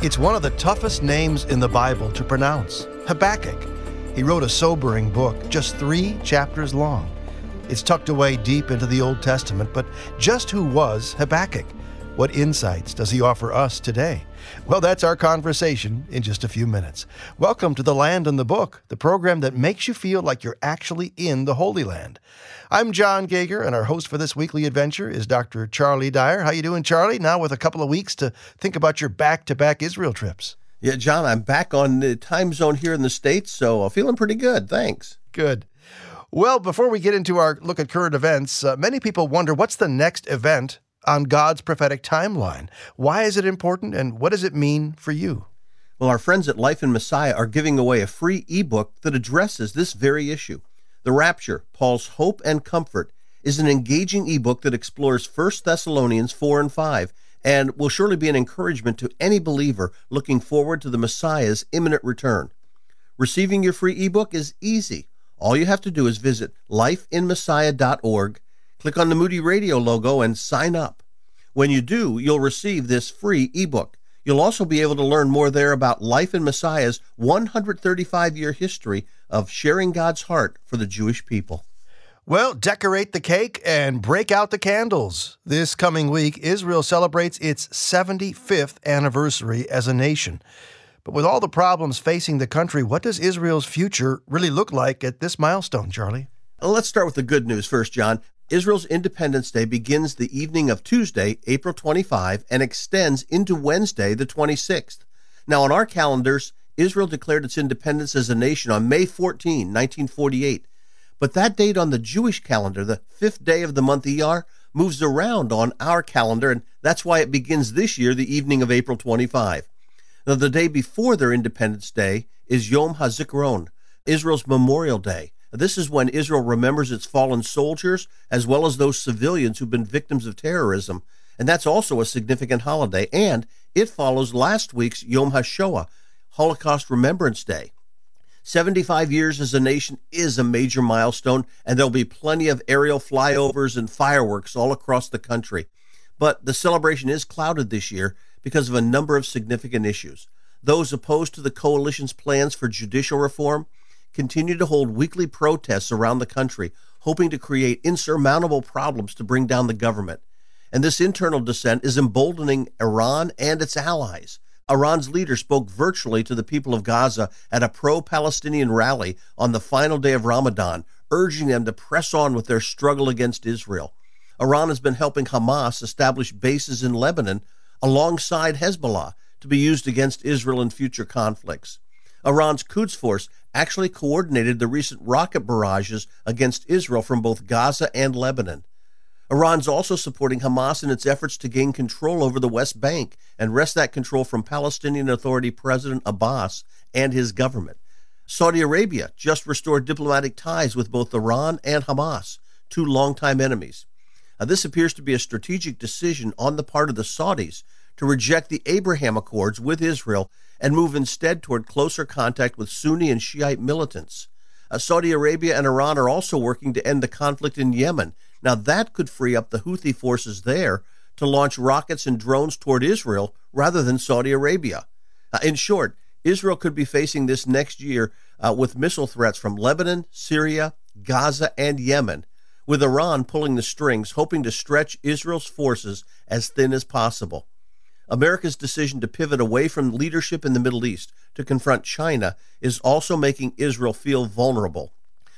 It's one of the toughest names in the Bible to pronounce Habakkuk. He wrote a sobering book, just three chapters long. It's tucked away deep into the Old Testament, but just who was Habakkuk? What insights does he offer us today? Well, that's our conversation in just a few minutes. Welcome to The Land and the Book, the program that makes you feel like you're actually in the Holy Land. I'm John Gauger, and our host for this weekly adventure is Dr. Charlie Dyer. How you doing, Charlie? Now with a couple of weeks to think about your back-to-back Israel trips. Yeah, John, I'm back on the time zone here in the States, so I'm feeling pretty good. Thanks. Good. Well, before we get into our look at current events, uh, many people wonder what's the next event on God's prophetic timeline. Why is it important and what does it mean for you? Well, our friends at Life in Messiah are giving away a free ebook that addresses this very issue. The Rapture, Paul's Hope and Comfort, is an engaging ebook that explores 1 Thessalonians 4 and 5 and will surely be an encouragement to any believer looking forward to the Messiah's imminent return. Receiving your free ebook is easy. All you have to do is visit lifeinmessiah.org Click on the Moody Radio logo and sign up. When you do, you'll receive this free ebook. You'll also be able to learn more there about Life in Messiah's 135 year history of sharing God's heart for the Jewish people. Well, decorate the cake and break out the candles. This coming week, Israel celebrates its 75th anniversary as a nation. But with all the problems facing the country, what does Israel's future really look like at this milestone, Charlie? Let's start with the good news first, John. Israel's Independence Day begins the evening of Tuesday, April 25, and extends into Wednesday, the 26th. Now, on our calendars, Israel declared its independence as a nation on May 14, 1948. But that date on the Jewish calendar, the fifth day of the month ER, moves around on our calendar, and that's why it begins this year, the evening of April 25. Now, the day before their Independence Day is Yom HaZikaron, Israel's Memorial Day. This is when Israel remembers its fallen soldiers as well as those civilians who've been victims of terrorism. And that's also a significant holiday. And it follows last week's Yom HaShoah, Holocaust Remembrance Day. 75 years as a nation is a major milestone, and there'll be plenty of aerial flyovers and fireworks all across the country. But the celebration is clouded this year because of a number of significant issues. Those opposed to the coalition's plans for judicial reform continue to hold weekly protests around the country, hoping to create insurmountable problems to bring down the government. And this internal dissent is emboldening Iran and its allies. Iran's leader spoke virtually to the people of Gaza at a pro Palestinian rally on the final day of Ramadan, urging them to press on with their struggle against Israel. Iran has been helping Hamas establish bases in Lebanon alongside Hezbollah to be used against Israel in future conflicts. Iran's Quds Force actually coordinated the recent rocket barrages against Israel from both Gaza and Lebanon. Iran's also supporting Hamas in its efforts to gain control over the West Bank and wrest that control from Palestinian Authority President Abbas and his government. Saudi Arabia just restored diplomatic ties with both Iran and Hamas, two longtime enemies. Now, this appears to be a strategic decision on the part of the Saudis to reject the Abraham Accords with Israel and move instead toward closer contact with Sunni and Shiite militants. Uh, Saudi Arabia and Iran are also working to end the conflict in Yemen. Now, that could free up the Houthi forces there to launch rockets and drones toward Israel rather than Saudi Arabia. Uh, in short, Israel could be facing this next year uh, with missile threats from Lebanon, Syria, Gaza, and Yemen, with Iran pulling the strings, hoping to stretch Israel's forces as thin as possible. America's decision to pivot away from leadership in the Middle East to confront China is also making Israel feel vulnerable.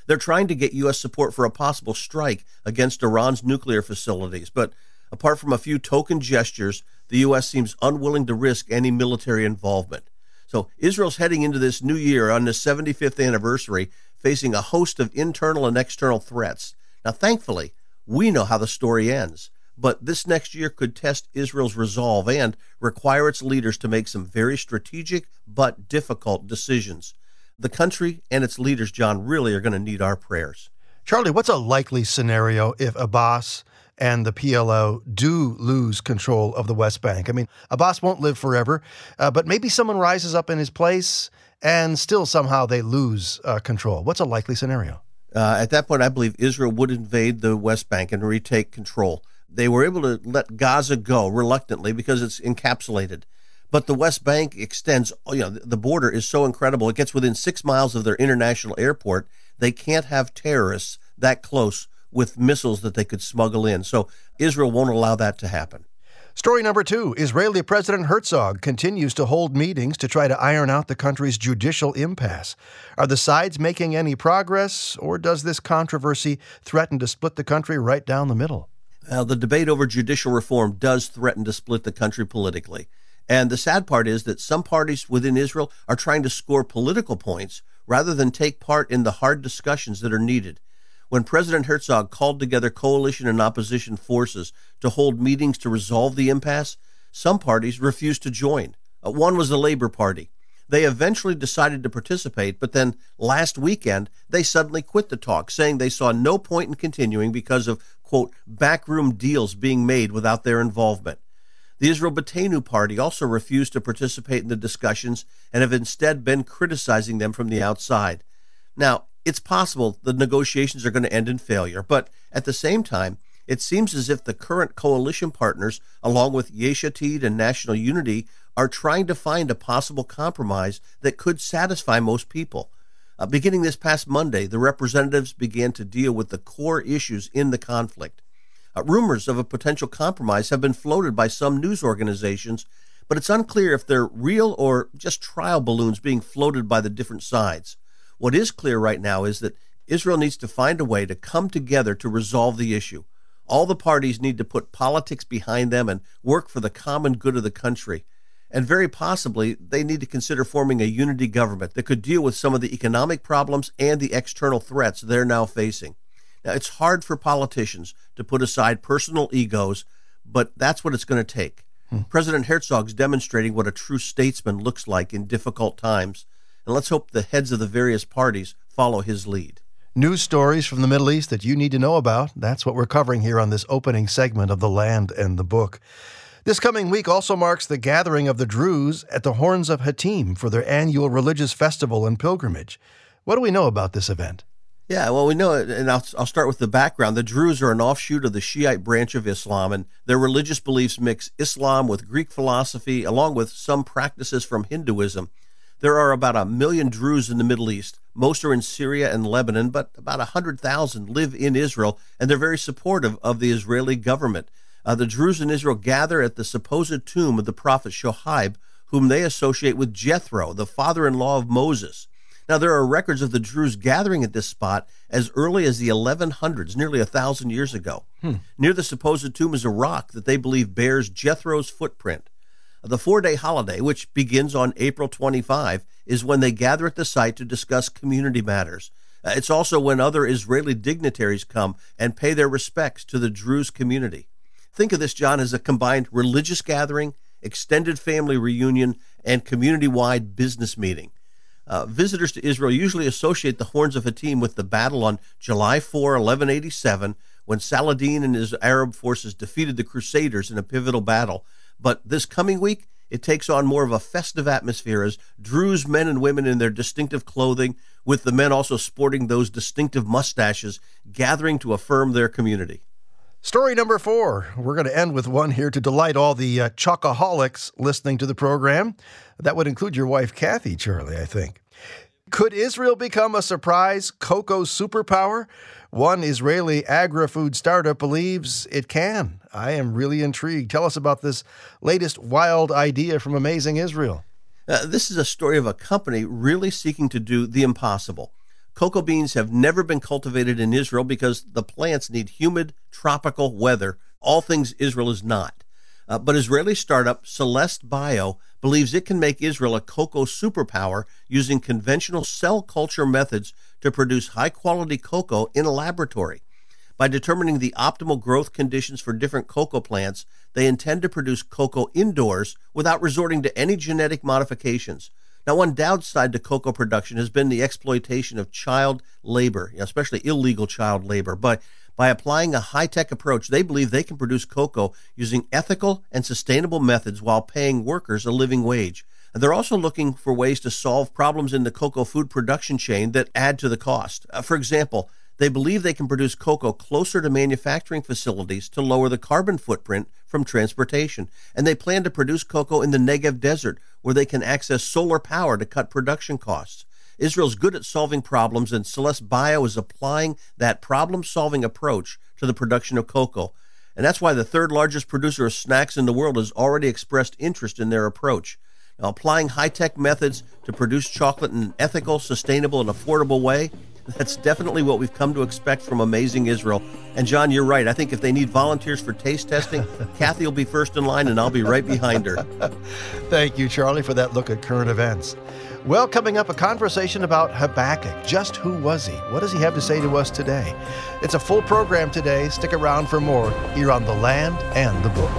They're trying to get U.S. support for a possible strike against Iran's nuclear facilities, but apart from a few token gestures, the U.S. seems unwilling to risk any military involvement. So Israel's heading into this new year on the 75th anniversary facing a host of internal and external threats. Now, thankfully, we know how the story ends. But this next year could test Israel's resolve and require its leaders to make some very strategic but difficult decisions. The country and its leaders, John, really are going to need our prayers. Charlie, what's a likely scenario if Abbas and the PLO do lose control of the West Bank? I mean, Abbas won't live forever, uh, but maybe someone rises up in his place and still somehow they lose uh, control. What's a likely scenario? Uh, at that point, I believe Israel would invade the West Bank and retake control. They were able to let Gaza go reluctantly because it's encapsulated. But the West Bank extends, oh, you know, the border is so incredible. It gets within six miles of their international airport. They can't have terrorists that close with missiles that they could smuggle in. So Israel won't allow that to happen. Story number two Israeli President Herzog continues to hold meetings to try to iron out the country's judicial impasse. Are the sides making any progress, or does this controversy threaten to split the country right down the middle? Well, the debate over judicial reform does threaten to split the country politically. And the sad part is that some parties within Israel are trying to score political points rather than take part in the hard discussions that are needed when President Herzog called together coalition and opposition forces to hold meetings to resolve the impasse, some parties refused to join. Uh, one was the Labor Party. They eventually decided to participate, but then last weekend they suddenly quit the talk, saying they saw no point in continuing because of, quote, backroom deals being made without their involvement. The Israel Beitenu party also refused to participate in the discussions and have instead been criticizing them from the outside. Now, it's possible the negotiations are going to end in failure, but at the same time, it seems as if the current coalition partners, along with Yesh Atid and National Unity, are trying to find a possible compromise that could satisfy most people. Uh, beginning this past Monday, the representatives began to deal with the core issues in the conflict. Uh, rumors of a potential compromise have been floated by some news organizations, but it's unclear if they're real or just trial balloons being floated by the different sides. What is clear right now is that Israel needs to find a way to come together to resolve the issue. All the parties need to put politics behind them and work for the common good of the country. And very possibly, they need to consider forming a unity government that could deal with some of the economic problems and the external threats they're now facing. Now, it's hard for politicians to put aside personal egos, but that's what it's going to take. Hmm. President Herzog's demonstrating what a true statesman looks like in difficult times and let's hope the heads of the various parties follow his lead. News stories from the Middle East that you need to know about. That's what we're covering here on this opening segment of The Land and the Book. This coming week also marks the gathering of the Druze at the Horns of Hattin for their annual religious festival and pilgrimage. What do we know about this event? Yeah, well, we know, and I'll, I'll start with the background. The Druze are an offshoot of the Shiite branch of Islam, and their religious beliefs mix Islam with Greek philosophy, along with some practices from Hinduism. There are about a million Druze in the Middle East. Most are in Syria and Lebanon, but about 100,000 live in Israel, and they're very supportive of the Israeli government. Uh, the Druze in Israel gather at the supposed tomb of the prophet Shoaib, whom they associate with Jethro, the father in law of Moses. Now, there are records of the Druze gathering at this spot as early as the 1100s, nearly a thousand years ago. Hmm. Near the supposed tomb is a rock that they believe bears Jethro's footprint. The four day holiday, which begins on April 25, is when they gather at the site to discuss community matters. Uh, it's also when other Israeli dignitaries come and pay their respects to the Druze community. Think of this, John, as a combined religious gathering, extended family reunion, and community wide business meeting. Uh, visitors to Israel usually associate the Horns of Hattin with the battle on July 4, 1187, when Saladin and his Arab forces defeated the Crusaders in a pivotal battle but this coming week, it takes on more of a festive atmosphere as Druze men and women in their distinctive clothing, with the men also sporting those distinctive mustaches, gathering to affirm their community. Story number four. We're going to end with one here to delight all the uh, chocoholics listening to the program. That would include your wife, Kathy, Charlie, I think. Could Israel become a surprise cocoa superpower? One Israeli agri food startup believes it can. I am really intrigued. Tell us about this latest wild idea from Amazing Israel. Uh, this is a story of a company really seeking to do the impossible. Cocoa beans have never been cultivated in Israel because the plants need humid, tropical weather, all things Israel is not. Uh, but Israeli startup Celleste Bio believes it can make Israel a cocoa superpower using conventional cell culture methods to produce high quality cocoa in a laboratory. By determining the optimal growth conditions for different cocoa plants, they intend to produce cocoa indoors without resorting to any genetic modifications. Now, one downside to cocoa production has been the exploitation of child labor, especially illegal child labor. But by applying a high tech approach, they believe they can produce cocoa using ethical and sustainable methods while paying workers a living wage. They're also looking for ways to solve problems in the cocoa food production chain that add to the cost. Uh, for example, they believe they can produce cocoa closer to manufacturing facilities to lower the carbon footprint from transportation. And they plan to produce cocoa in the Negev desert, where they can access solar power to cut production costs. Israel's good at solving problems, and Celleste Bio is applying that problem solving approach to the production of cocoa. And that's why the third largest producer of snacks in the world has already expressed interest in their approach. Now, applying high tech methods to produce chocolate in an ethical, sustainable, and affordable way that's definitely what we've come to expect from Amazing Israel. And John, you're right. I think if they need volunteers for taste testing, Kathy will be first in line and I'll be right behind her. Thank you, Charlie, for that look at current events. Well, coming up, a conversation about Habakkuk. Just who was he? What does he have to say to us today? It's a full program today. Stick around for more here on The Land and the Book.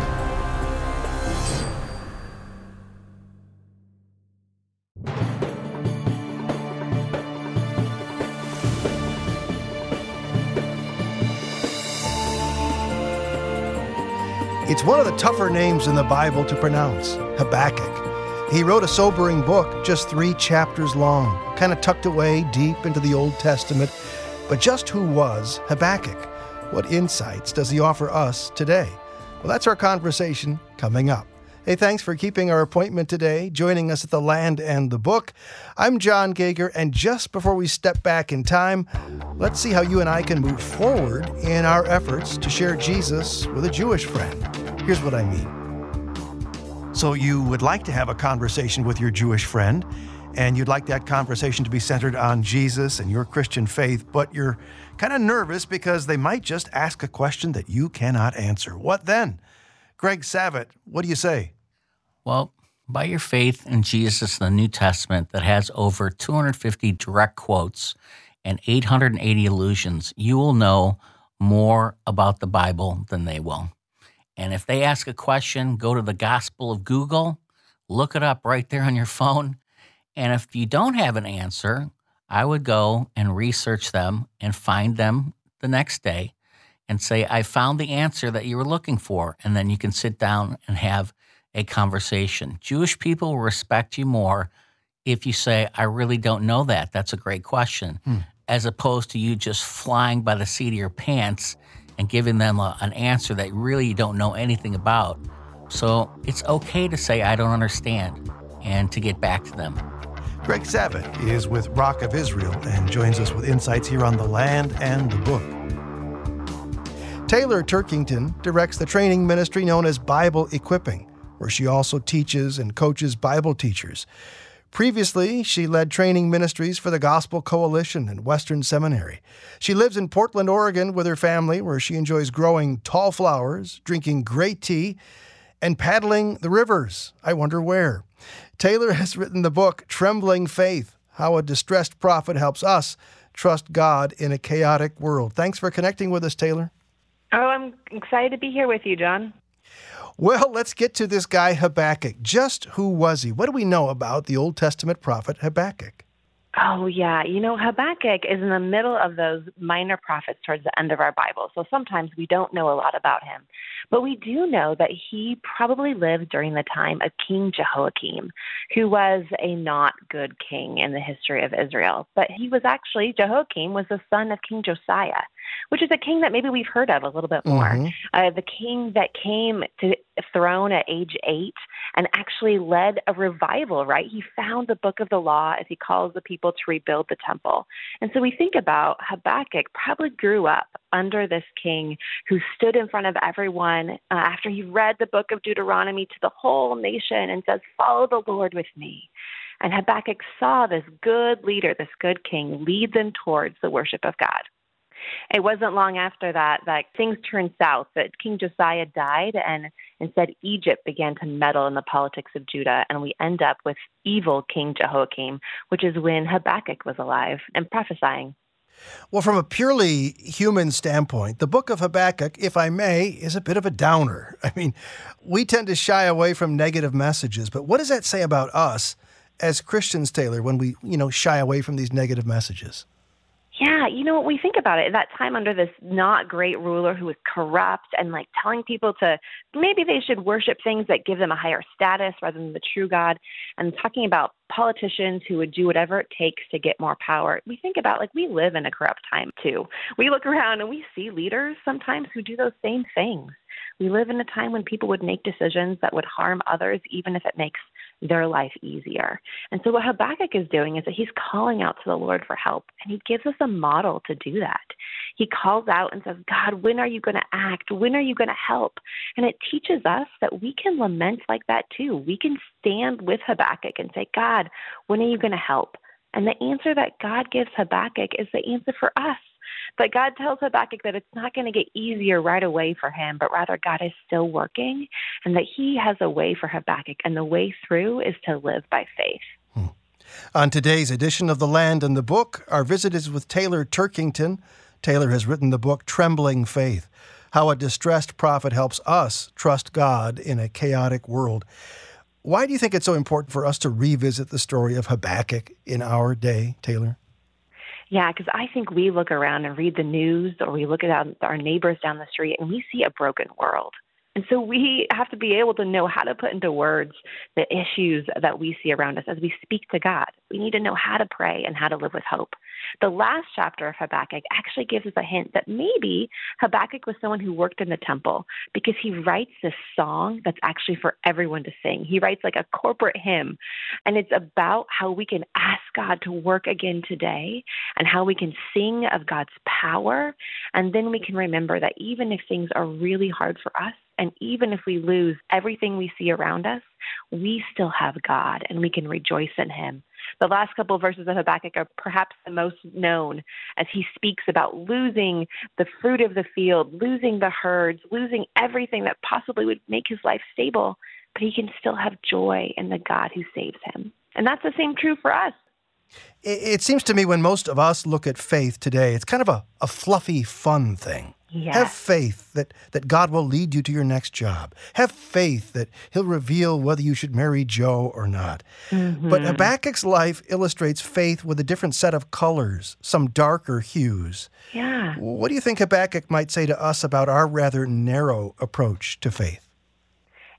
It's one of the tougher names in the Bible to pronounce Habakkuk. He wrote a sobering book, just three chapters long, kind of tucked away deep into the Old Testament. But just who was Habakkuk? What insights does he offer us today? Well, that's our conversation coming up. Hey, thanks for keeping our appointment today, joining us at the Land and the Book. I'm John Gauger, and just before we step back in time, let's see how you and I can move forward in our efforts to share Jesus with a Jewish friend. Here's what I mean. So, you would like to have a conversation with your Jewish friend, and you'd like that conversation to be centered on Jesus and your Christian faith, but you're kind of nervous because they might just ask a question that you cannot answer. What then? Greg Savitt, what do you say? Well, by your faith in Jesus in the New Testament that has over 250 direct quotes and 880 allusions, you will know more about the Bible than they will. And if they ask a question, go to the Gospel of Google, look it up right there on your phone. And if you don't have an answer, I would go and research them and find them the next day and say, I found the answer that you were looking for. And then you can sit down and have a conversation. Jewish people will respect you more if you say, I really don't know that. That's a great question, hmm. as opposed to you just flying by the seat of your pants and giving them a, an answer that really you don't know anything about. So it's okay to say, I don't understand, and to get back to them. Greg Savitt is with Rock of Israel and joins us with insights here on the land and the book. Taylor Turkington directs the training ministry known as Bible Equipping, where she also teaches and coaches Bible teachers. Previously, she led training ministries for the Gospel Coalition and Western Seminary. She lives in Portland, Oregon with her family, where she enjoys growing tall flowers, drinking great tea, and paddling the rivers. I wonder where. Taylor has written the book Trembling Faith How a Distressed Prophet Helps Us Trust God in a Chaotic World. Thanks for connecting with us, Taylor. Oh, I'm excited to be here with you, John. Well, let's get to this guy Habakkuk. Just who was he? What do we know about the Old Testament prophet Habakkuk? Oh, yeah. You know, Habakkuk is in the middle of those minor prophets towards the end of our Bible. So sometimes we don't know a lot about him. But we do know that he probably lived during the time of King Jehoiakim, who was a not good king in the history of Israel. But he was actually, Jehoiakim was the son of King Josiah which is a king that maybe we've heard of a little bit more. Mm-hmm. Uh, the king that came to throne at age eight and actually led a revival, right? He found the book of the law as he calls the people to rebuild the temple. And so we think about Habakkuk probably grew up under this king who stood in front of everyone uh, after he read the book of Deuteronomy to the whole nation and says, Follow the Lord with me. And Habakkuk saw this good leader, this good king, lead them towards the worship of God. It wasn't long after that that things turned south, that King Josiah died, and instead Egypt began to meddle in the politics of Judah, and we end up with evil King Jehoiakim, which is when Habakkuk was alive and prophesying. Well, from a purely human standpoint, the book of Habakkuk, if I may, is a bit of a downer. I mean, we tend to shy away from negative messages, but what does that say about us as Christians, Taylor, when we, you know, shy away from these negative messages? Yeah, you know what we think about it. That time under this not great ruler who was corrupt and like telling people to maybe they should worship things that give them a higher status rather than the true God, and talking about politicians who would do whatever it takes to get more power. We think about like we live in a corrupt time too. We look around and we see leaders sometimes who do those same things. We live in a time when people would make decisions that would harm others, even if it makes their life easier. And so, what Habakkuk is doing is that he's calling out to the Lord for help, and he gives us a model to do that. He calls out and says, God, when are you going to act? When are you going to help? And it teaches us that we can lament like that too. We can stand with Habakkuk and say, God, when are you going to help? And the answer that God gives Habakkuk is the answer for us. But God tells Habakkuk that it's not going to get easier right away for him, but rather God is still working and that he has a way for Habakkuk, and the way through is to live by faith. Hmm. On today's edition of The Land and the Book, our visit is with Taylor Turkington. Taylor has written the book Trembling Faith How a Distressed Prophet Helps Us Trust God in a Chaotic World. Why do you think it's so important for us to revisit the story of Habakkuk in our day, Taylor? Yeah, because I think we look around and read the news or we look at our neighbors down the street and we see a broken world. And so we have to be able to know how to put into words the issues that we see around us as we speak to God. We need to know how to pray and how to live with hope. The last chapter of Habakkuk actually gives us a hint that maybe Habakkuk was someone who worked in the temple because he writes this song that's actually for everyone to sing. He writes like a corporate hymn, and it's about how we can ask God to work again today and how we can sing of God's power. And then we can remember that even if things are really hard for us, and even if we lose everything we see around us, we still have God and we can rejoice in Him. The last couple of verses of Habakkuk are perhaps the most known as he speaks about losing the fruit of the field, losing the herds, losing everything that possibly would make his life stable, but he can still have joy in the God who saves him. And that's the same true for us. It seems to me when most of us look at faith today, it's kind of a, a fluffy, fun thing. Yes. Have faith that, that God will lead you to your next job. Have faith that He'll reveal whether you should marry Joe or not. Mm-hmm. But Habakkuk's life illustrates faith with a different set of colors, some darker hues. Yeah. What do you think Habakkuk might say to us about our rather narrow approach to faith?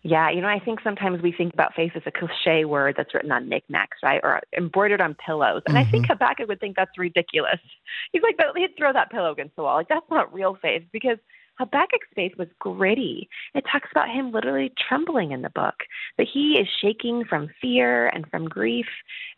Yeah, you know, I think sometimes we think about faith as a cliche word that's written on knickknacks, right, or embroidered on pillows. And mm-hmm. I think mm-hmm. Habakkuk would think that's ridiculous. He's like, but he'd throw that pillow against the wall. Like, that's not real faith because Habakkuk's faith was gritty. It talks about him literally trembling in the book, that he is shaking from fear and from grief.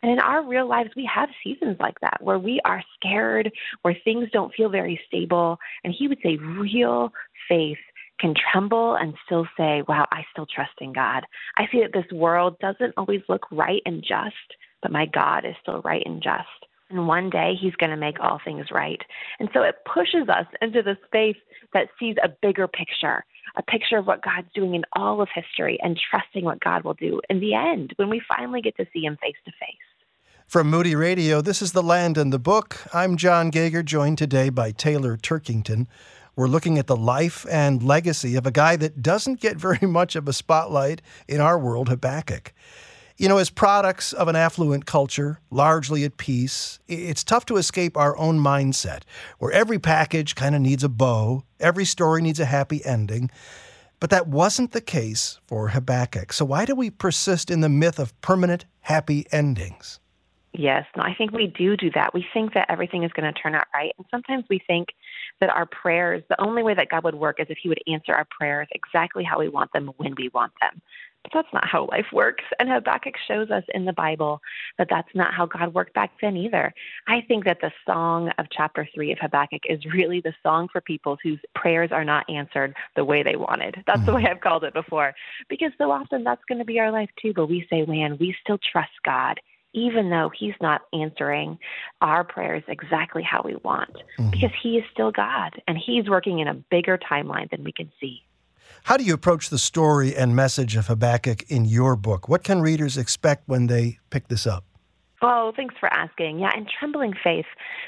And in our real lives, we have seasons like that where we are scared, where things don't feel very stable. And he would say, real faith can tremble and still say, Wow, I still trust in God. I see that this world doesn't always look right and just, but my God is still right and just. And one day he's going to make all things right. And so it pushes us into the space that sees a bigger picture, a picture of what God's doing in all of history and trusting what God will do in the end when we finally get to see him face to face. From Moody Radio, this is The Land and the Book. I'm John Gauger, joined today by Taylor Turkington. We're looking at the life and legacy of a guy that doesn't get very much of a spotlight in our world, Habakkuk. You know, as products of an affluent culture, largely at peace, it's tough to escape our own mindset, where every package kind of needs a bow, every story needs a happy ending. But that wasn't the case for Habakkuk. So, why do we persist in the myth of permanent happy endings? Yes, no, I think we do do that. We think that everything is going to turn out right. And sometimes we think that our prayers, the only way that God would work is if He would answer our prayers exactly how we want them when we want them. But that's not how life works. And Habakkuk shows us in the Bible that that's not how God worked back then either. I think that the song of chapter three of Habakkuk is really the song for people whose prayers are not answered the way they wanted. That's mm-hmm. the way I've called it before. Because so often that's going to be our life too. But we say, man, we still trust God even though He's not answering our prayers exactly how we want, mm-hmm. because He is still God and He's working in a bigger timeline than we can see. How do you approach the story and message of Habakkuk in your book? What can readers expect when they pick this up? Oh, thanks for asking. Yeah, in Trembling Faith,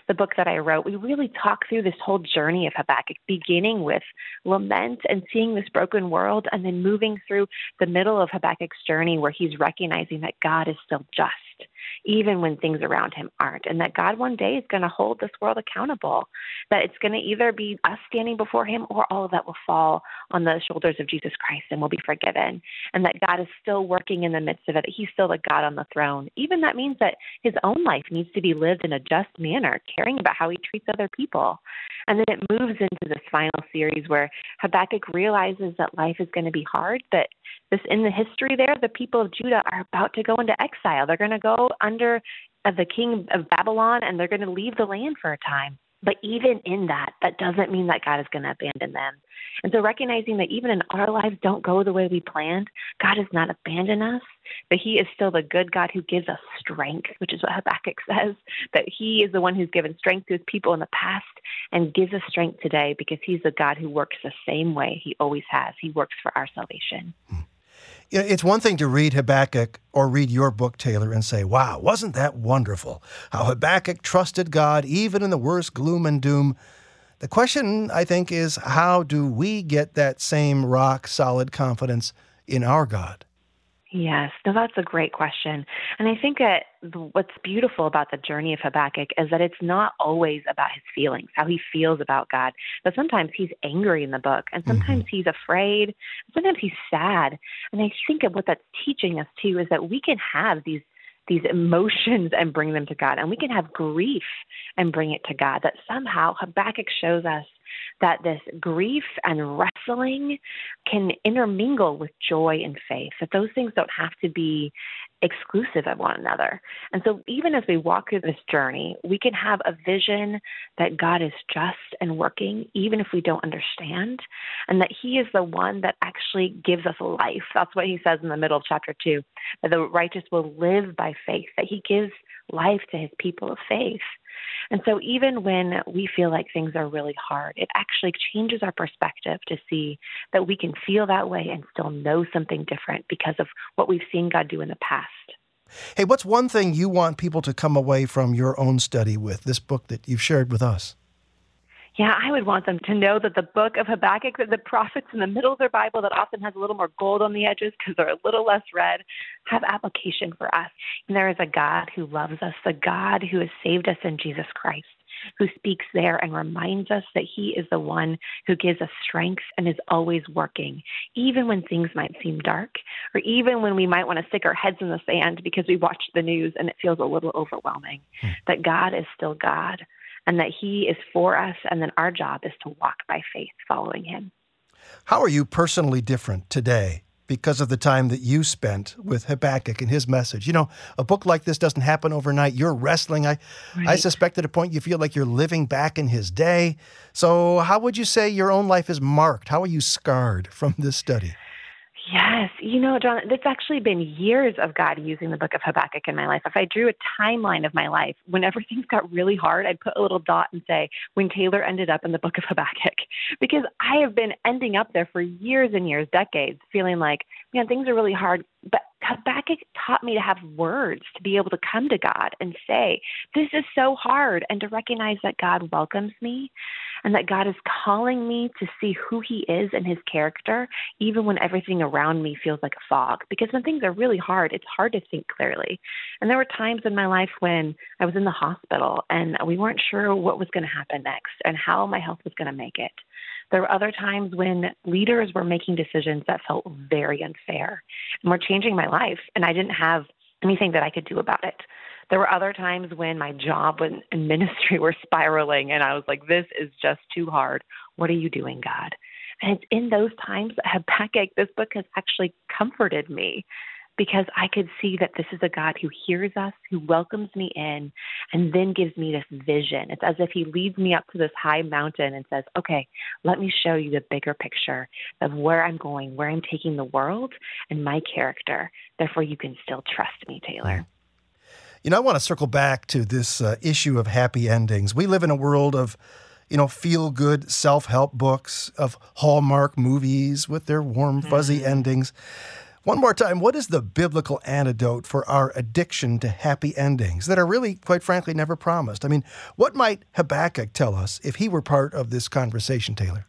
the book that I wrote, we really talk through this whole journey of Habakkuk, beginning with lament and seeing this broken world, and then moving through the middle of Habakkuk's journey where he's recognizing that God is still just even when things around him aren't, and that God one day is going to hold this world accountable. That it's going to either be us standing before him or all of that will fall on the shoulders of Jesus Christ and will be forgiven. And that God is still working in the midst of it. He's still the God on the throne. Even that means that his own life needs to be lived in a just manner, caring about how he treats other people. And then it moves into this final series where Habakkuk realizes that life is going to be hard, that this in the history there, the people of Judah are about to go into exile. They're going to go under the king of Babylon and they're going to leave the land for a time. But even in that, that doesn't mean that God is going to abandon them. And so recognizing that even in our lives don't go the way we planned, God has not abandoned us, but He is still the good God who gives us strength, which is what Habakkuk says, that He is the one who's given strength to His people in the past and gives us strength today because He's the God who works the same way He always has. He works for our salvation. Hmm. It's one thing to read Habakkuk or read your book, Taylor, and say, wow, wasn't that wonderful? How Habakkuk trusted God even in the worst gloom and doom. The question, I think, is how do we get that same rock solid confidence in our God? Yes, no, that's a great question. And I think that what's beautiful about the journey of Habakkuk is that it's not always about his feelings, how he feels about God. But sometimes he's angry in the book, and sometimes mm-hmm. he's afraid, sometimes he's sad. And I think of what that's teaching us too is that we can have these these emotions and bring them to God, and we can have grief and bring it to God. That somehow Habakkuk shows us that this grief and wrestling can intermingle with joy and faith, that those things don't have to be exclusive of one another. And so, even as we walk through this journey, we can have a vision that God is just and working, even if we don't understand, and that He is the one that actually gives us life. That's what He says in the middle of chapter two that the righteous will live by faith, that He gives life to His people of faith. And so, even when we feel like things are really hard, it actually changes our perspective to see that we can feel that way and still know something different because of what we've seen God do in the past. Hey, what's one thing you want people to come away from your own study with, this book that you've shared with us? Yeah, I would want them to know that the book of Habakkuk, that the prophets in the middle of their Bible that often has a little more gold on the edges because they're a little less read, have application for us. And there is a God who loves us, a God who has saved us in Jesus Christ, who speaks there and reminds us that He is the one who gives us strength and is always working, even when things might seem dark, or even when we might want to stick our heads in the sand because we watch the news and it feels a little overwhelming. Hmm. That God is still God and that He is for us, and then our job is to walk by faith following Him. How are you personally different today because of the time that you spent with Habakkuk and his message. You know, a book like this doesn't happen overnight. You're wrestling. I, right. I suspect at a point you feel like you're living back in his day. So, how would you say your own life is marked? How are you scarred from this study? Yes. You know, John, it's actually been years of God using the book of Habakkuk in my life. If I drew a timeline of my life, whenever things got really hard, I'd put a little dot and say, when Taylor ended up in the book of Habakkuk. Because I have been ending up there for years and years, decades, feeling like, man, things are really hard. But Habakkuk taught me to have words to be able to come to God and say, This is so hard, and to recognize that God welcomes me and that God is calling me to see who He is and His character, even when everything around me feels like a fog. Because when things are really hard, it's hard to think clearly. And there were times in my life when I was in the hospital and we weren't sure what was going to happen next and how my health was going to make it. There were other times when leaders were making decisions that felt very unfair and were changing my life, and I didn't have anything that I could do about it. There were other times when my job and ministry were spiraling, and I was like, this is just too hard. What are you doing, God? And it's in those times that Habakkuk, this book has actually comforted me because I could see that this is a God who hears us, who welcomes me in, and then gives me this vision. It's as if He leads me up to this high mountain and says, Okay, let me show you the bigger picture of where I'm going, where I'm taking the world and my character. Therefore, you can still trust me, Taylor. You know, I want to circle back to this uh, issue of happy endings. We live in a world of you know, feel good self help books, of Hallmark movies with their warm, fuzzy mm-hmm. endings. One more time, what is the biblical antidote for our addiction to happy endings that are really, quite frankly, never promised? I mean, what might Habakkuk tell us if he were part of this conversation, Taylor?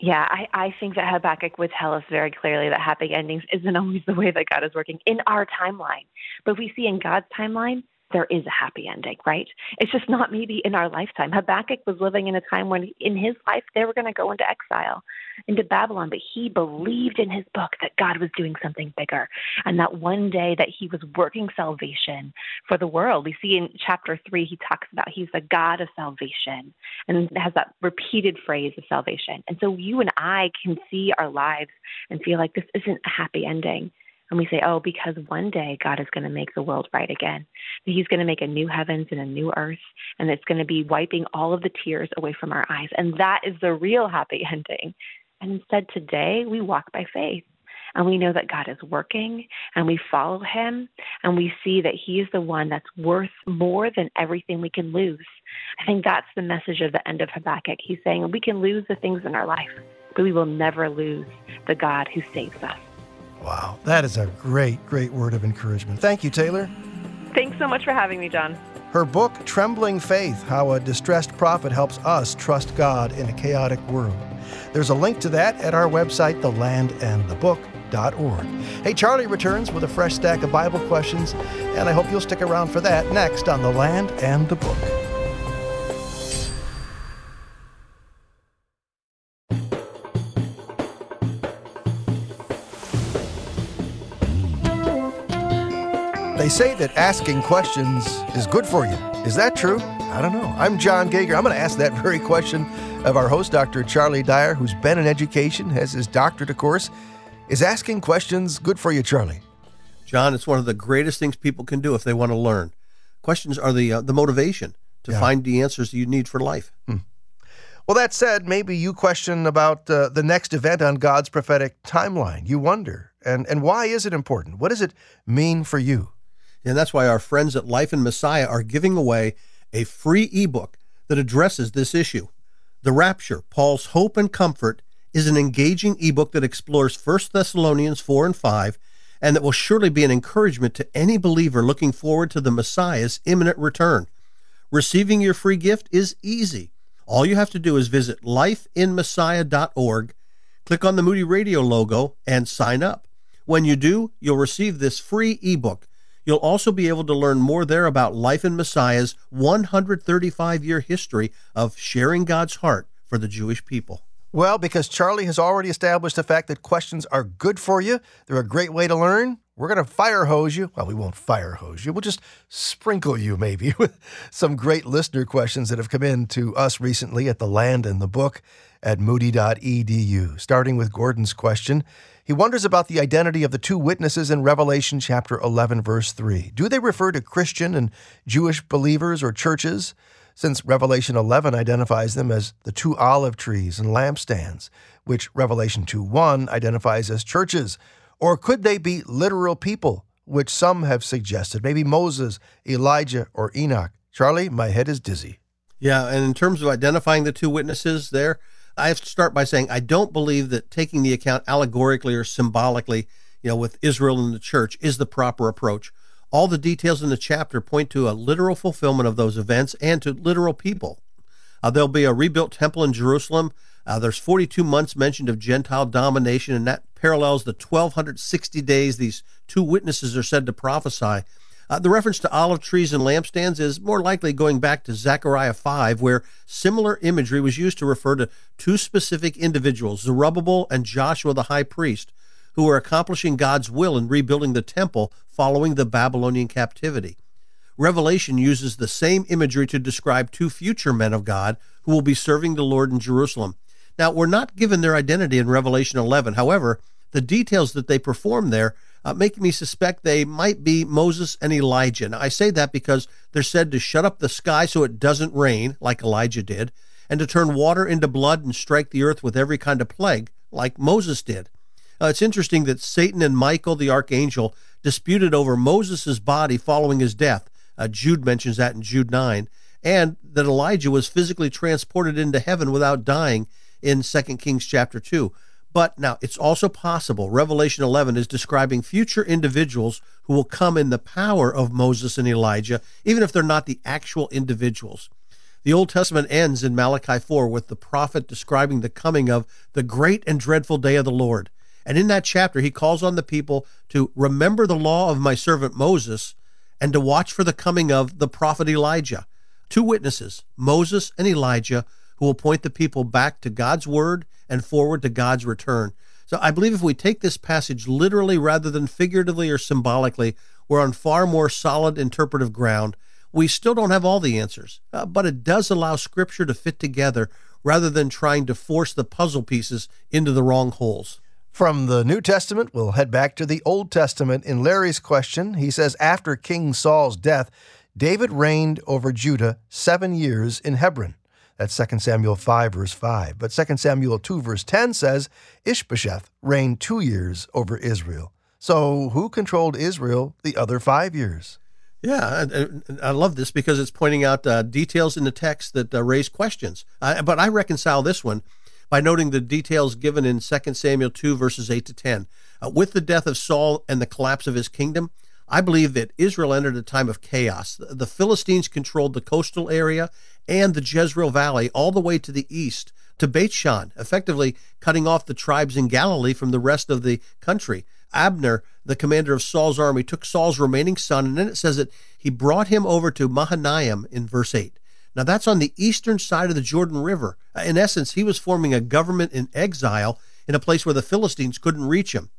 Yeah, I, I think that Habakkuk would tell us very clearly that happy endings isn't always the way that God is working in our timeline. But we see in God's timeline, there is a happy ending, right? It's just not maybe in our lifetime. Habakkuk was living in a time when in his life they were going to go into exile, into Babylon, but he believed in his book that God was doing something bigger and that one day that he was working salvation for the world. We see in chapter 3 he talks about he's the God of salvation and has that repeated phrase of salvation. And so you and I can see our lives and feel like this isn't a happy ending and we say, oh, because one day God is going to make the world right again. He's going to make a new heavens and a new earth, and it's going to be wiping all of the tears away from our eyes. And that is the real happy ending. And instead, today, we walk by faith. And we know that God is working and we follow him and we see that he is the one that's worth more than everything we can lose. I think that's the message of the end of Habakkuk. He's saying we can lose the things in our life, but we will never lose the God who saves us. Wow, that is a great, great word of encouragement. Thank you, Taylor. Thanks so much for having me, John. Her book, Trembling Faith How a Distressed Prophet Helps Us Trust God in a Chaotic World. There's a link to that at our website, thelandandthebook.org. Hey, Charlie returns with a fresh stack of Bible questions, and I hope you'll stick around for that next on The Land and the Book. They say that asking questions is good for you. Is that true? I don't know. I'm John Gauger. I'm going to ask that very question of our host, Dr. Charlie Dyer, who's been in education, has his doctorate, of course. Is asking questions good for you, Charlie? John, it's one of the greatest things people can do if they want to learn. Questions are the uh, the motivation to yeah. find the answers you need for life. Hmm. Well, that said, maybe you question about uh, the next event on God's prophetic timeline. You wonder, and and why is it important? What does it mean for you? And that's why our friends at Life in Messiah are giving away a free ebook that addresses this issue. The Rapture, Paul's Hope and Comfort, is an engaging ebook that explores 1 Thessalonians 4 and 5 and that will surely be an encouragement to any believer looking forward to the Messiah's imminent return. Receiving your free gift is easy. All you have to do is visit lifeinmessiah.org, click on the Moody Radio logo, and sign up. When you do, you'll receive this free ebook You'll also be able to learn more there about Life in Messiah's 135 year history of sharing God's heart for the Jewish people. Well, because Charlie has already established the fact that questions are good for you, they're a great way to learn. We're going to fire hose you. Well, we won't fire hose you. We'll just sprinkle you maybe with some great listener questions that have come in to us recently at the Land and the Book at moody.edu. Starting with Gordon's question. He wonders about the identity of the two witnesses in Revelation chapter 11, verse 3. Do they refer to Christian and Jewish believers or churches? Since Revelation 11 identifies them as the two olive trees and lampstands, which Revelation 2 1 identifies as churches. Or could they be literal people, which some have suggested? Maybe Moses, Elijah, or Enoch. Charlie, my head is dizzy. Yeah, and in terms of identifying the two witnesses there, I have to start by saying I don't believe that taking the account allegorically or symbolically, you know, with Israel and the church is the proper approach. All the details in the chapter point to a literal fulfillment of those events and to literal people. Uh, there'll be a rebuilt temple in Jerusalem. Uh, there's 42 months mentioned of Gentile domination, and that parallels the 1260 days these two witnesses are said to prophesy. Uh, the reference to olive trees and lampstands is more likely going back to Zechariah 5, where similar imagery was used to refer to two specific individuals, Zerubbabel and Joshua the high priest, who were accomplishing God's will in rebuilding the temple following the Babylonian captivity. Revelation uses the same imagery to describe two future men of God who will be serving the Lord in Jerusalem. Now, we're not given their identity in Revelation 11. However, the details that they perform there uh, making me suspect they might be Moses and Elijah. Now, I say that because they're said to shut up the sky so it doesn't rain, like Elijah did, and to turn water into blood and strike the earth with every kind of plague, like Moses did. Uh, it's interesting that Satan and Michael, the archangel, disputed over Moses' body following his death. Uh, Jude mentions that in Jude 9. And that Elijah was physically transported into heaven without dying in 2 Kings chapter 2. But now it's also possible Revelation 11 is describing future individuals who will come in the power of Moses and Elijah, even if they're not the actual individuals. The Old Testament ends in Malachi 4 with the prophet describing the coming of the great and dreadful day of the Lord. And in that chapter, he calls on the people to remember the law of my servant Moses and to watch for the coming of the prophet Elijah. Two witnesses, Moses and Elijah, who will point the people back to God's word and forward to God's return. So I believe if we take this passage literally rather than figuratively or symbolically, we're on far more solid interpretive ground. We still don't have all the answers, uh, but it does allow Scripture to fit together rather than trying to force the puzzle pieces into the wrong holes. From the New Testament, we'll head back to the Old Testament. In Larry's question, he says After King Saul's death, David reigned over Judah seven years in Hebron. That's 2 Samuel 5, verse 5. But 2 Samuel 2, verse 10 says Ishbosheth reigned two years over Israel. So who controlled Israel the other five years? Yeah, I, I love this because it's pointing out uh, details in the text that uh, raise questions. Uh, but I reconcile this one by noting the details given in 2 Samuel 2, verses 8 to 10. Uh, with the death of Saul and the collapse of his kingdom, I believe that Israel entered a time of chaos. The Philistines controlled the coastal area and the Jezreel Valley all the way to the east to Beit Shan, effectively cutting off the tribes in Galilee from the rest of the country. Abner, the commander of Saul's army, took Saul's remaining son, and then it says that he brought him over to Mahanaim in verse 8. Now, that's on the eastern side of the Jordan River. In essence, he was forming a government in exile in a place where the Philistines couldn't reach him.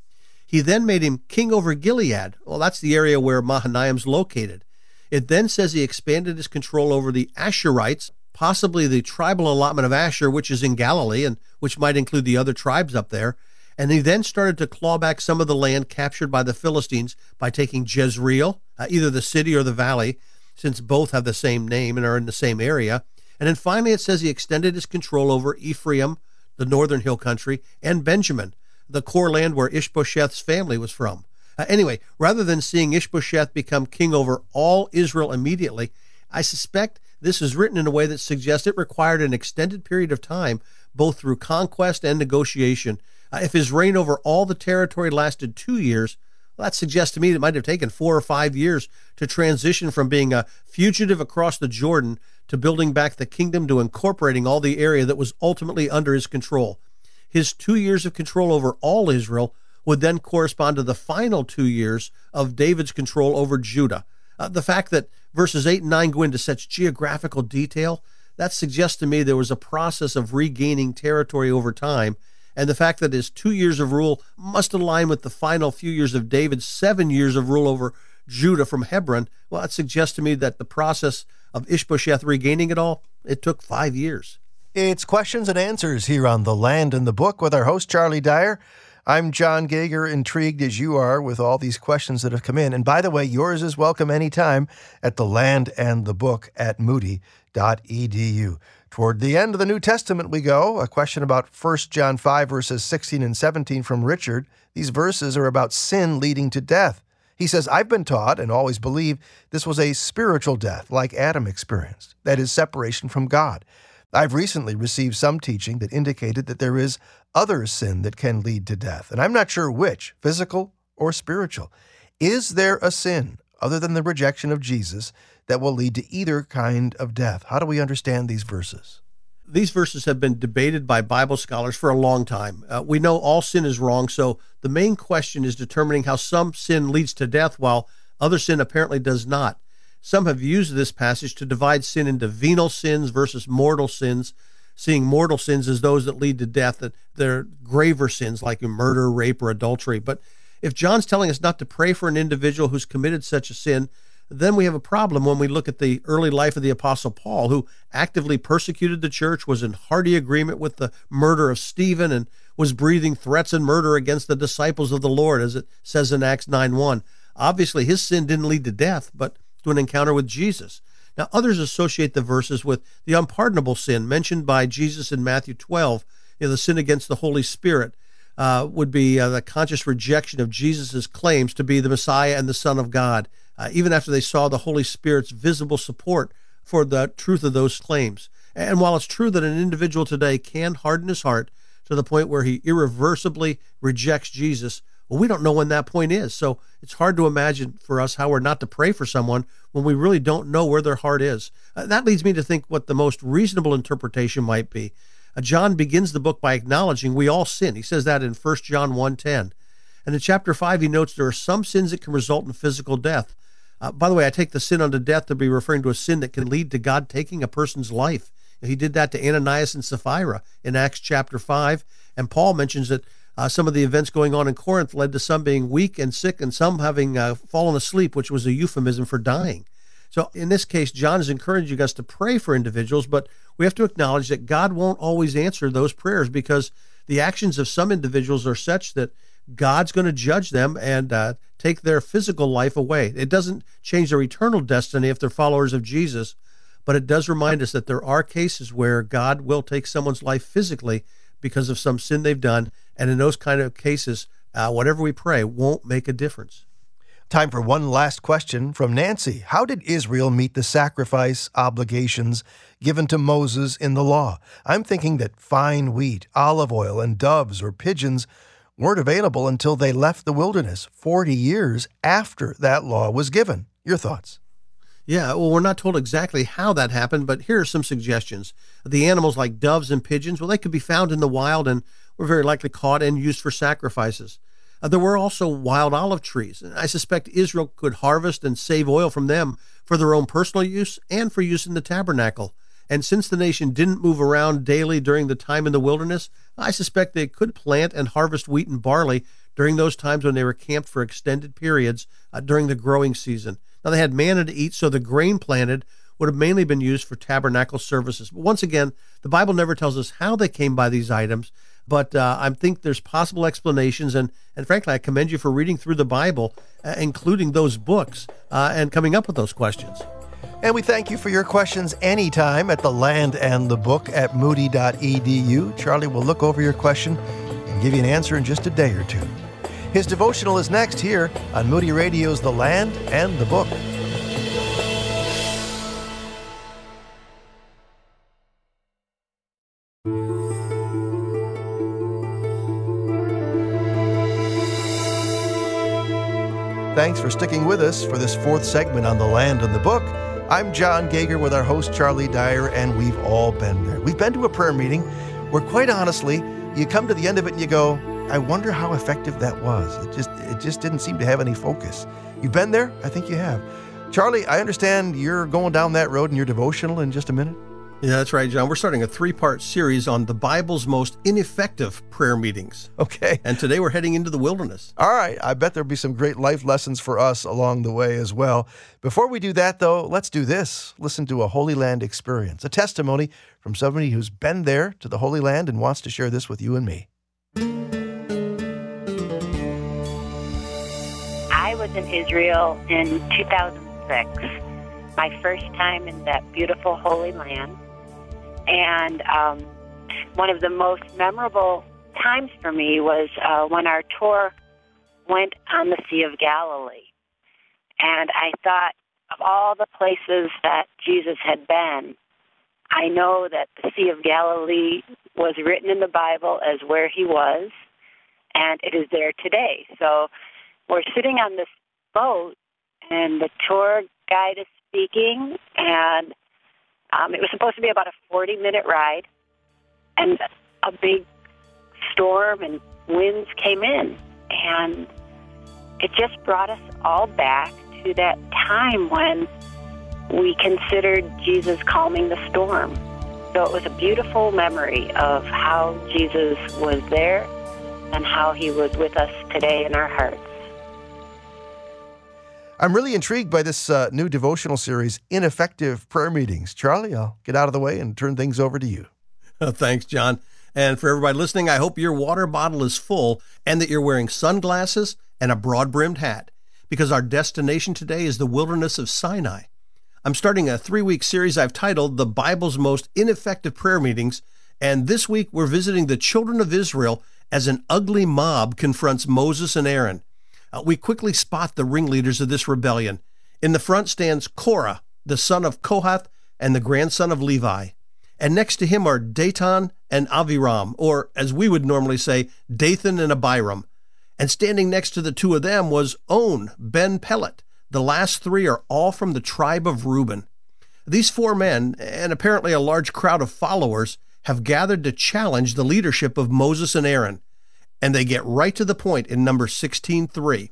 He then made him king over Gilead. Well, that's the area where Mahanaim's located. It then says he expanded his control over the Asherites, possibly the tribal allotment of Asher, which is in Galilee and which might include the other tribes up there. And he then started to claw back some of the land captured by the Philistines by taking Jezreel, uh, either the city or the valley, since both have the same name and are in the same area. And then finally, it says he extended his control over Ephraim, the northern hill country, and Benjamin, the core land where Ishbosheth's family was from. Uh, anyway, rather than seeing Ishbosheth become king over all Israel immediately, I suspect this is written in a way that suggests it required an extended period of time, both through conquest and negotiation. Uh, if his reign over all the territory lasted two years, well, that suggests to me it might have taken four or five years to transition from being a fugitive across the Jordan to building back the kingdom to incorporating all the area that was ultimately under his control. His two years of control over all Israel would then correspond to the final two years of David's control over Judah. Uh, the fact that verses 8 and 9 go into such geographical detail, that suggests to me there was a process of regaining territory over time. And the fact that his two years of rule must align with the final few years of David's seven years of rule over Judah from Hebron, well, that suggests to me that the process of Ishbosheth regaining it all, it took five years. It's questions and answers here on The Land and the Book with our host, Charlie Dyer. I'm John Gauger, intrigued as you are with all these questions that have come in. And by the way, yours is welcome anytime at The Land and the Book at moody.edu. Toward the end of the New Testament, we go. A question about 1 John 5, verses 16 and 17 from Richard. These verses are about sin leading to death. He says, I've been taught and always believed this was a spiritual death like Adam experienced, that is, separation from God. I've recently received some teaching that indicated that there is other sin that can lead to death, and I'm not sure which, physical or spiritual. Is there a sin other than the rejection of Jesus that will lead to either kind of death? How do we understand these verses? These verses have been debated by Bible scholars for a long time. Uh, we know all sin is wrong, so the main question is determining how some sin leads to death while other sin apparently does not. Some have used this passage to divide sin into venial sins versus mortal sins, seeing mortal sins as those that lead to death, that they're graver sins like murder, rape, or adultery. But if John's telling us not to pray for an individual who's committed such a sin, then we have a problem when we look at the early life of the Apostle Paul, who actively persecuted the church, was in hearty agreement with the murder of Stephen, and was breathing threats and murder against the disciples of the Lord, as it says in Acts 9 1. Obviously, his sin didn't lead to death, but to an encounter with Jesus. Now, others associate the verses with the unpardonable sin mentioned by Jesus in Matthew 12. You know, the sin against the Holy Spirit uh, would be uh, the conscious rejection of Jesus' claims to be the Messiah and the Son of God, uh, even after they saw the Holy Spirit's visible support for the truth of those claims. And while it's true that an individual today can harden his heart to the point where he irreversibly rejects Jesus, Well, we don't know when that point is. So it's hard to imagine for us how we're not to pray for someone when we really don't know where their heart is. Uh, that leads me to think what the most reasonable interpretation might be. Uh, John begins the book by acknowledging we all sin. He says that in 1 John 1:10. And in chapter 5 he notes there are some sins that can result in physical death. Uh, by the way, I take the sin unto death to be referring to a sin that can lead to God taking a person's life. He did that to Ananias and Sapphira in Acts chapter 5. And Paul mentions that uh, some of the events going on in Corinth led to some being weak and sick and some having uh, fallen asleep, which was a euphemism for dying. So in this case, John is encouraging us to pray for individuals, but we have to acknowledge that God won't always answer those prayers because the actions of some individuals are such that God's going to judge them and uh, take their physical life away. It doesn't change their eternal destiny if they're followers of Jesus, but it does remind us that there are cases where God will take someone's life physically because of some sin they've done. And in those kind of cases, uh, whatever we pray won't make a difference. Time for one last question from Nancy. How did Israel meet the sacrifice obligations given to Moses in the law? I'm thinking that fine wheat, olive oil, and doves or pigeons weren't available until they left the wilderness 40 years after that law was given. Your thoughts? Yeah, well, we're not told exactly how that happened, but here are some suggestions. The animals like doves and pigeons, well, they could be found in the wild and were very likely caught and used for sacrifices. Uh, there were also wild olive trees, and I suspect Israel could harvest and save oil from them for their own personal use and for use in the tabernacle. And since the nation didn't move around daily during the time in the wilderness, I suspect they could plant and harvest wheat and barley during those times when they were camped for extended periods uh, during the growing season. Now, they had manna to eat, so the grain planted would have mainly been used for tabernacle services. But once again, the Bible never tells us how they came by these items, but uh, I think there's possible explanations. And, and frankly, I commend you for reading through the Bible, uh, including those books, uh, and coming up with those questions. And we thank you for your questions anytime at the land and the book at moody.edu. Charlie will look over your question and give you an answer in just a day or two. His devotional is next here on Moody Radio's The Land and the Book. Thanks for sticking with us for this fourth segment on The Land and the Book. I'm John Gauger with our host Charlie Dyer, and we've all been there. We've been to a prayer meeting where, quite honestly, you come to the end of it and you go, I wonder how effective that was. It just it just didn't seem to have any focus. You've been there? I think you have. Charlie, I understand you're going down that road in your devotional in just a minute. Yeah, that's right, John. We're starting a three part series on the Bible's most ineffective prayer meetings. Okay. And today we're heading into the wilderness. All right. I bet there'll be some great life lessons for us along the way as well. Before we do that, though, let's do this listen to a Holy Land experience, a testimony from somebody who's been there to the Holy Land and wants to share this with you and me. I was in Israel in 2006, my first time in that beautiful Holy Land. And um, one of the most memorable times for me was uh, when our tour went on the Sea of Galilee. And I thought of all the places that Jesus had been. I know that the Sea of Galilee was written in the Bible as where he was, and it is there today. So we're sitting on this boat, and the tour guide is speaking, and um, it was supposed to be about a 40 minute ride, and a big storm and winds came in, and it just brought us all back to that time when we considered Jesus calming the storm. So it was a beautiful memory of how Jesus was there and how he was with us today in our hearts. I'm really intrigued by this uh, new devotional series, Ineffective Prayer Meetings. Charlie, I'll get out of the way and turn things over to you. Thanks, John. And for everybody listening, I hope your water bottle is full and that you're wearing sunglasses and a broad brimmed hat because our destination today is the wilderness of Sinai. I'm starting a three week series I've titled The Bible's Most Ineffective Prayer Meetings. And this week we're visiting the children of Israel as an ugly mob confronts Moses and Aaron uh, we quickly spot the ringleaders of this rebellion. In the front stands Korah, the son of Kohath and the grandson of Levi. And next to him are Datan and Aviram, or as we would normally say, Dathan and Abiram. And standing next to the two of them was On Ben Pelet. The last three are all from the tribe of Reuben. These four men, and apparently a large crowd of followers, have gathered to challenge the leadership of Moses and Aaron. And they get right to the point in number 16:3.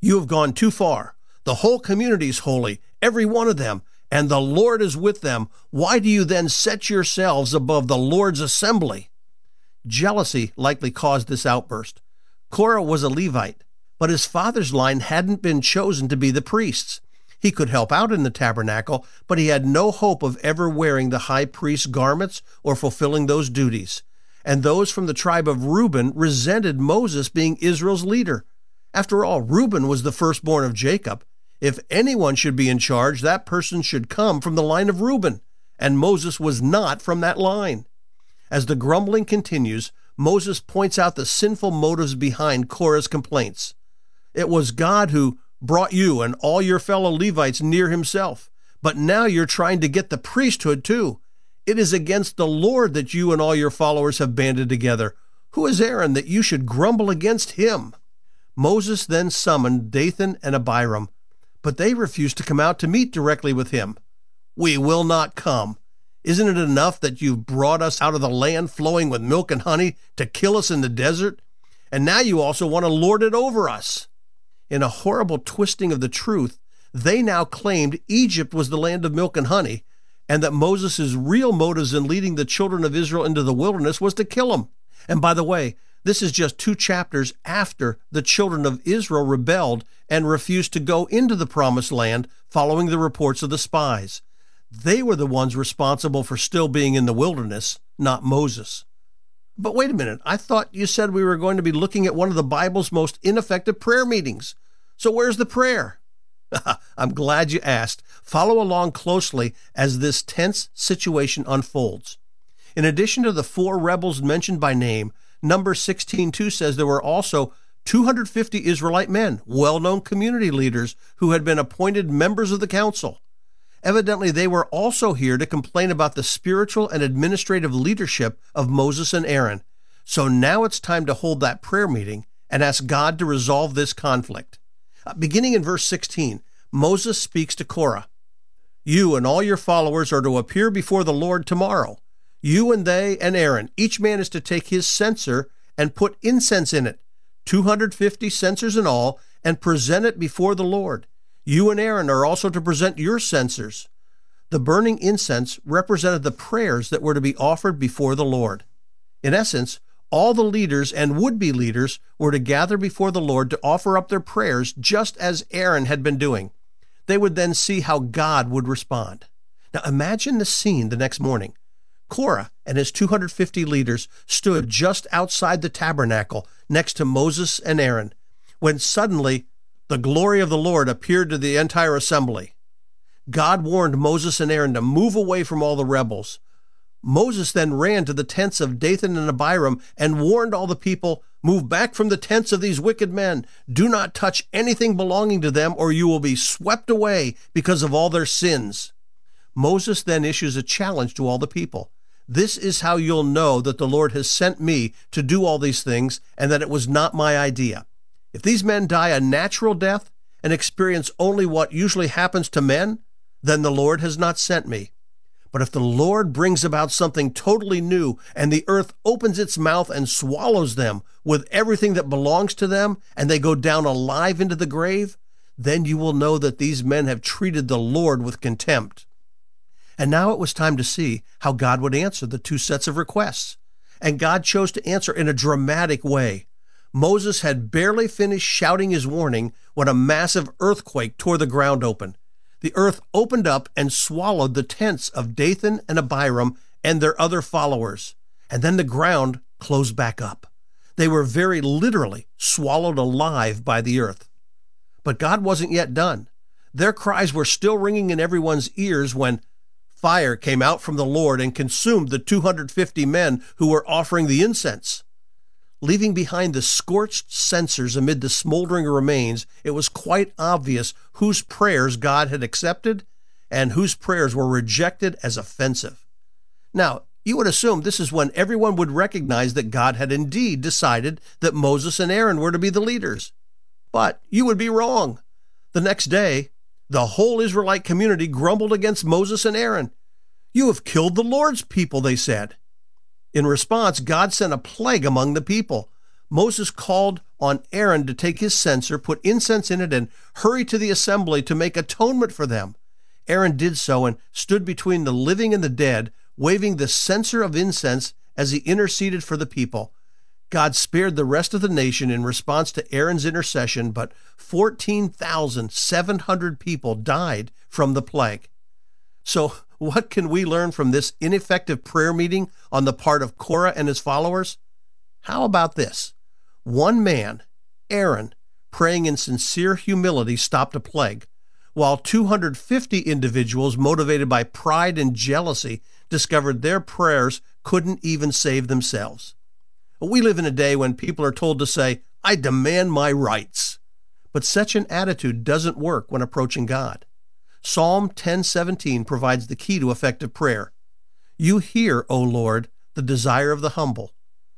You have gone too far. The whole community is holy, every one of them, and the Lord is with them. Why do you then set yourselves above the Lord's assembly? Jealousy likely caused this outburst. Korah was a Levite, but his father's line hadn't been chosen to be the priests. He could help out in the tabernacle, but he had no hope of ever wearing the high priest's garments or fulfilling those duties. And those from the tribe of Reuben resented Moses being Israel's leader. After all, Reuben was the firstborn of Jacob. If anyone should be in charge, that person should come from the line of Reuben, and Moses was not from that line. As the grumbling continues, Moses points out the sinful motives behind Korah's complaints. It was God who brought you and all your fellow Levites near himself, but now you're trying to get the priesthood too. It is against the Lord that you and all your followers have banded together. Who is Aaron that you should grumble against him? Moses then summoned Dathan and Abiram, but they refused to come out to meet directly with him. We will not come, isn't it enough that you've brought us out of the land flowing with milk and honey to kill us in the desert? And now you also want to lord it over us. In a horrible twisting of the truth, they now claimed Egypt was the land of milk and honey, and that Moses' real motives in leading the children of Israel into the wilderness was to kill them. And by the way, this is just two chapters after the children of Israel rebelled and refused to go into the promised land following the reports of the spies. They were the ones responsible for still being in the wilderness, not Moses. But wait a minute, I thought you said we were going to be looking at one of the Bible's most ineffective prayer meetings. So where's the prayer? I'm glad you asked. Follow along closely as this tense situation unfolds. In addition to the four rebels mentioned by name, number 16:2 says there were also 250 Israelite men, well-known community leaders who had been appointed members of the council. Evidently, they were also here to complain about the spiritual and administrative leadership of Moses and Aaron. So now it's time to hold that prayer meeting and ask God to resolve this conflict. Uh, beginning in verse 16, Moses speaks to Korah You and all your followers are to appear before the Lord tomorrow. You and they and Aaron, each man is to take his censer and put incense in it, 250 censers in all, and present it before the Lord. You and Aaron are also to present your censers. The burning incense represented the prayers that were to be offered before the Lord. In essence, all the leaders and would be leaders were to gather before the Lord to offer up their prayers just as Aaron had been doing. They would then see how God would respond. Now imagine the scene the next morning. Korah and his 250 leaders stood just outside the tabernacle next to Moses and Aaron when suddenly the glory of the Lord appeared to the entire assembly. God warned Moses and Aaron to move away from all the rebels. Moses then ran to the tents of Dathan and Abiram and warned all the people, Move back from the tents of these wicked men. Do not touch anything belonging to them, or you will be swept away because of all their sins. Moses then issues a challenge to all the people. This is how you'll know that the Lord has sent me to do all these things and that it was not my idea. If these men die a natural death and experience only what usually happens to men, then the Lord has not sent me. But if the Lord brings about something totally new and the earth opens its mouth and swallows them with everything that belongs to them and they go down alive into the grave, then you will know that these men have treated the Lord with contempt. And now it was time to see how God would answer the two sets of requests. And God chose to answer in a dramatic way. Moses had barely finished shouting his warning when a massive earthquake tore the ground open. The earth opened up and swallowed the tents of Dathan and Abiram and their other followers, and then the ground closed back up. They were very literally swallowed alive by the earth. But God wasn't yet done. Their cries were still ringing in everyone's ears when fire came out from the Lord and consumed the 250 men who were offering the incense. Leaving behind the scorched censers amid the smoldering remains, it was quite obvious whose prayers God had accepted and whose prayers were rejected as offensive. Now, You would assume this is when everyone would recognize that God had indeed decided that Moses and Aaron were to be the leaders. But you would be wrong. The next day, the whole Israelite community grumbled against Moses and Aaron. You have killed the Lord's people, they said. In response, God sent a plague among the people. Moses called on Aaron to take his censer, put incense in it, and hurry to the assembly to make atonement for them. Aaron did so and stood between the living and the dead, waving the censer of incense as he interceded for the people. God spared the rest of the nation in response to Aaron's intercession, but 14,700 people died from the plague. So, what can we learn from this ineffective prayer meeting on the part of Korah and his followers? How about this? One man, Aaron, praying in sincere humility, stopped a plague, while 250 individuals motivated by pride and jealousy discovered their prayers couldn't even save themselves. We live in a day when people are told to say, I demand my rights. But such an attitude doesn't work when approaching God. Psalm 10:17 provides the key to effective prayer. You hear, O Lord, the desire of the humble.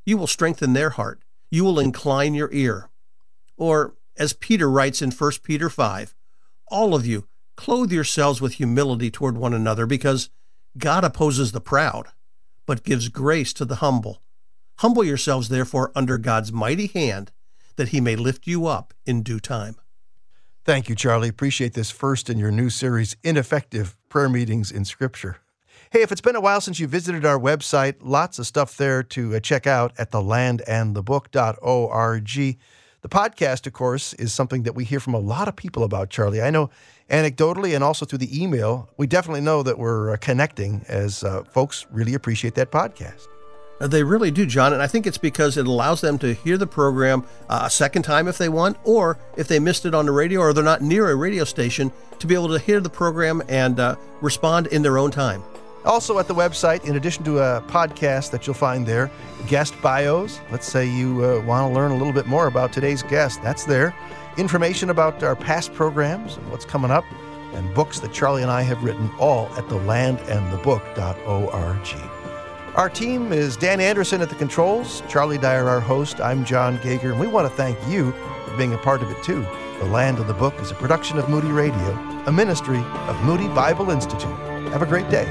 You will strengthen their heart. You will incline your ear. Or as Peter writes in 1 Peter 5, all of you clothe yourselves with humility toward one another because God opposes the proud, but gives grace to the humble. Humble yourselves, therefore, under God's mighty hand, that he may lift you up in due time. Thank you, Charlie. Appreciate this first in your new series, Ineffective Prayer Meetings in Scripture. Hey, if it's been a while since you visited our website, lots of stuff there to uh, check out at thelandandthebook.org. The podcast, of course, is something that we hear from a lot of people about, Charlie. I know anecdotally and also through the email, we definitely know that we're uh, connecting as uh, folks really appreciate that podcast. Uh, they really do, John, and I think it's because it allows them to hear the program uh, a second time if they want, or if they missed it on the radio or they're not near a radio station, to be able to hear the program and uh, respond in their own time. Also, at the website, in addition to a podcast that you'll find there, guest bios. Let's say you uh, want to learn a little bit more about today's guest, that's there. Information about our past programs and what's coming up, and books that Charlie and I have written, all at thelandandthebook.org. Our team is Dan Anderson at the controls, Charlie Dyer, our host. I'm John Gauger, and we want to thank you for being a part of it too. The Land and the Book is a production of Moody Radio, a ministry of Moody Bible Institute. Have a great day.